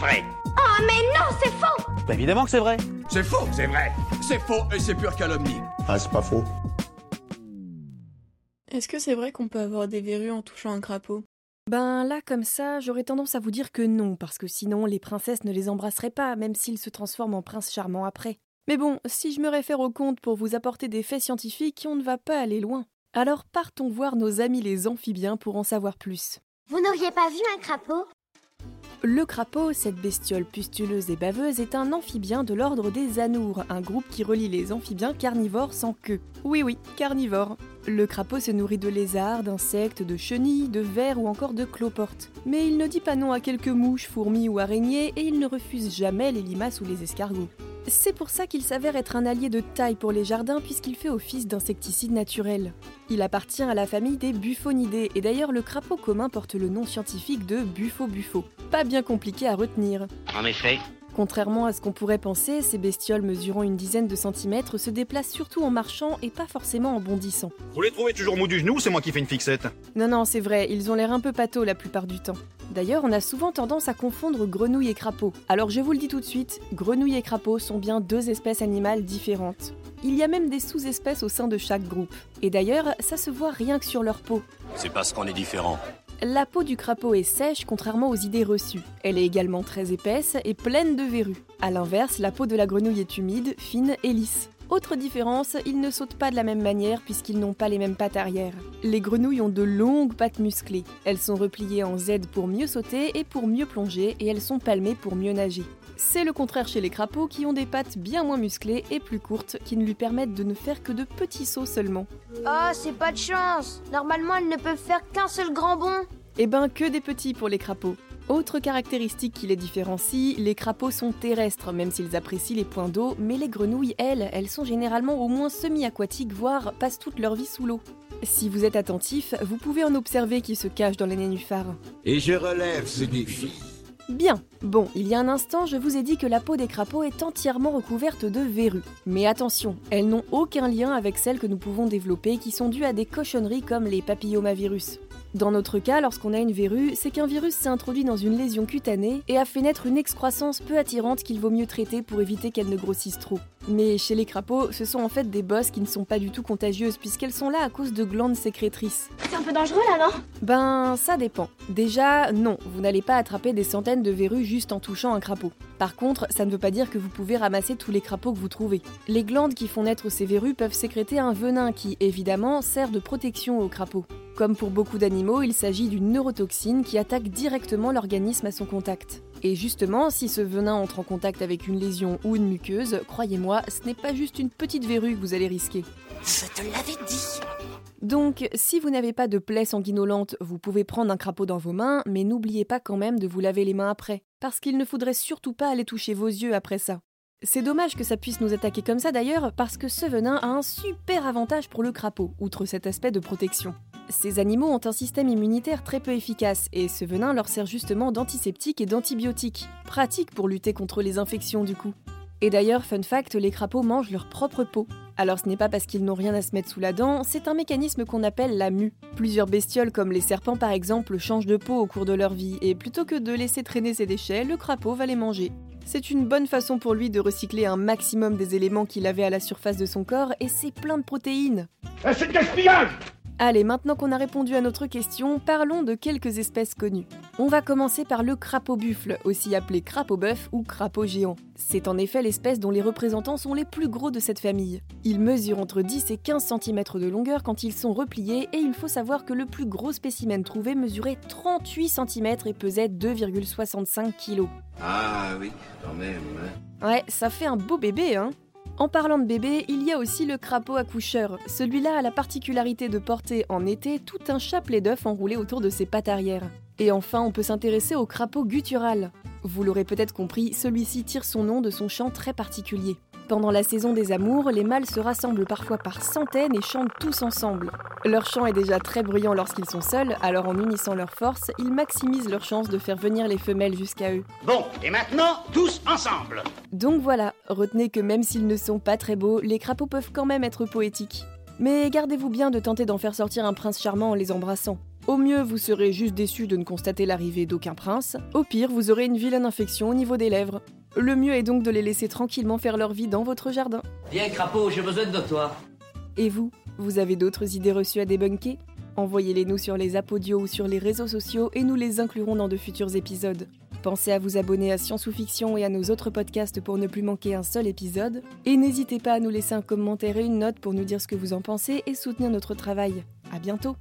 vrai. Oh mais non, c'est faux Bah évidemment que c'est vrai. C'est faux, c'est vrai. C'est faux et c'est pure calomnie. Ah, c'est pas faux. Est-ce que c'est vrai qu'on peut avoir des verrues en touchant un crapaud? Ben là, comme ça, j'aurais tendance à vous dire que non, parce que sinon les princesses ne les embrasseraient pas, même s'ils se transforment en prince charmant après. Mais bon, si je me réfère au conte pour vous apporter des faits scientifiques, on ne va pas aller loin. Alors partons voir nos amis les amphibiens pour en savoir plus. Vous n'auriez pas vu un crapaud? Le crapaud, cette bestiole pustuleuse et baveuse, est un amphibien de l'ordre des anours, un groupe qui relie les amphibiens carnivores sans queue. Oui oui, carnivores. Le crapaud se nourrit de lézards, d'insectes, de chenilles, de vers ou encore de cloportes. Mais il ne dit pas non à quelques mouches, fourmis ou araignées et il ne refuse jamais les limaces ou les escargots. C'est pour ça qu'il s'avère être un allié de taille pour les jardins puisqu'il fait office d'insecticide naturel. Il appartient à la famille des buffonidés et d'ailleurs le crapaud commun porte le nom scientifique de buffo-buffo. Pas bien compliqué à retenir. En effet, Contrairement à ce qu'on pourrait penser, ces bestioles mesurant une dizaine de centimètres se déplacent surtout en marchant et pas forcément en bondissant. Vous les trouvez toujours mou du genou, c'est moi qui fais une fixette? Non, non, c'est vrai, ils ont l'air un peu pâteaux la plupart du temps. D'ailleurs, on a souvent tendance à confondre grenouille et crapaud. Alors je vous le dis tout de suite, grenouille et crapaud sont bien deux espèces animales différentes. Il y a même des sous-espèces au sein de chaque groupe. Et d'ailleurs, ça se voit rien que sur leur peau. C'est parce qu'on est différent. La peau du crapaud est sèche contrairement aux idées reçues. Elle est également très épaisse et pleine de verrues. A l'inverse, la peau de la grenouille est humide, fine et lisse. Autre différence, ils ne sautent pas de la même manière puisqu'ils n'ont pas les mêmes pattes arrière. Les grenouilles ont de longues pattes musclées. Elles sont repliées en Z pour mieux sauter et pour mieux plonger et elles sont palmées pour mieux nager. C'est le contraire chez les crapauds qui ont des pattes bien moins musclées et plus courtes qui ne lui permettent de ne faire que de petits sauts seulement. Oh, c'est pas de chance Normalement, elles ne peuvent faire qu'un seul grand bond Eh ben que des petits pour les crapauds. Autre caractéristique qui les différencie, les crapauds sont terrestres, même s'ils apprécient les points d'eau, mais les grenouilles, elles, elles sont généralement au moins semi-aquatiques, voire passent toute leur vie sous l'eau. Si vous êtes attentif, vous pouvez en observer qui se cachent dans les nénuphars. Et je relève ce défi. Bien. Bon, il y a un instant, je vous ai dit que la peau des crapauds est entièrement recouverte de verrues. Mais attention, elles n'ont aucun lien avec celles que nous pouvons développer qui sont dues à des cochonneries comme les papillomavirus. Dans notre cas, lorsqu'on a une verrue, c'est qu'un virus s'est introduit dans une lésion cutanée et a fait naître une excroissance peu attirante qu'il vaut mieux traiter pour éviter qu'elle ne grossisse trop. Mais chez les crapauds, ce sont en fait des bosses qui ne sont pas du tout contagieuses puisqu'elles sont là à cause de glandes sécrétrices. C'est un peu dangereux là, non? Ben, ça dépend. Déjà, non, vous n'allez pas attraper des centaines de verrues juste en touchant un crapaud. Par contre, ça ne veut pas dire que vous pouvez ramasser tous les crapauds que vous trouvez. Les glandes qui font naître ces verrues peuvent sécréter un venin qui, évidemment, sert de protection aux crapauds. Comme pour beaucoup d'animaux, il s'agit d'une neurotoxine qui attaque directement l'organisme à son contact. Et justement, si ce venin entre en contact avec une lésion ou une muqueuse, croyez-moi, ce n'est pas juste une petite verrue que vous allez risquer. Je te l'avais dit Donc, si vous n'avez pas de plaie sanguinolente, vous pouvez prendre un crapaud dans vos mains, mais n'oubliez pas quand même de vous laver les mains après, parce qu'il ne faudrait surtout pas aller toucher vos yeux après ça. C'est dommage que ça puisse nous attaquer comme ça d'ailleurs, parce que ce venin a un super avantage pour le crapaud, outre cet aspect de protection. Ces animaux ont un système immunitaire très peu efficace, et ce venin leur sert justement d'antiseptique et d'antibiotique, pratique pour lutter contre les infections du coup. Et d'ailleurs, fun fact, les crapauds mangent leur propre peau. Alors ce n'est pas parce qu'ils n'ont rien à se mettre sous la dent, c'est un mécanisme qu'on appelle la mue. Plusieurs bestioles comme les serpents par exemple changent de peau au cours de leur vie, et plutôt que de laisser traîner ses déchets, le crapaud va les manger. C'est une bonne façon pour lui de recycler un maximum des éléments qu'il avait à la surface de son corps, et c'est plein de protéines. c'est de gaspillage Allez, maintenant qu'on a répondu à notre question, parlons de quelques espèces connues. On va commencer par le crapaud buffle, aussi appelé crapaud bœuf ou crapaud géant. C'est en effet l'espèce dont les représentants sont les plus gros de cette famille. Ils mesurent entre 10 et 15 cm de longueur quand ils sont repliés et il faut savoir que le plus gros spécimen trouvé mesurait 38 cm et pesait 2,65 kg. Ah oui, quand même. hein. Ouais, ça fait un beau bébé, hein En parlant de bébé, il y a aussi le crapaud accoucheur. Celui-là a la particularité de porter en été tout un chapelet d'œufs enroulé autour de ses pattes arrière. Et enfin, on peut s'intéresser au crapaud guttural. Vous l'aurez peut-être compris, celui-ci tire son nom de son chant très particulier. Pendant la saison des amours, les mâles se rassemblent parfois par centaines et chantent tous ensemble. Leur chant est déjà très bruyant lorsqu'ils sont seuls, alors en unissant leurs forces, ils maximisent leurs chances de faire venir les femelles jusqu'à eux. Bon, et maintenant, tous ensemble Donc voilà, retenez que même s'ils ne sont pas très beaux, les crapauds peuvent quand même être poétiques. Mais gardez-vous bien de tenter d'en faire sortir un prince charmant en les embrassant. Au mieux, vous serez juste déçu de ne constater l'arrivée d'aucun prince. Au pire, vous aurez une vilaine infection au niveau des lèvres. Le mieux est donc de les laisser tranquillement faire leur vie dans votre jardin. Viens, crapaud, j'ai besoin de toi. Et vous, vous avez d'autres idées reçues à débunker? Envoyez-les nous sur les apodios ou sur les réseaux sociaux et nous les inclurons dans de futurs épisodes. Pensez à vous abonner à Science ou Fiction et à nos autres podcasts pour ne plus manquer un seul épisode. Et n'hésitez pas à nous laisser un commentaire et une note pour nous dire ce que vous en pensez et soutenir notre travail. À bientôt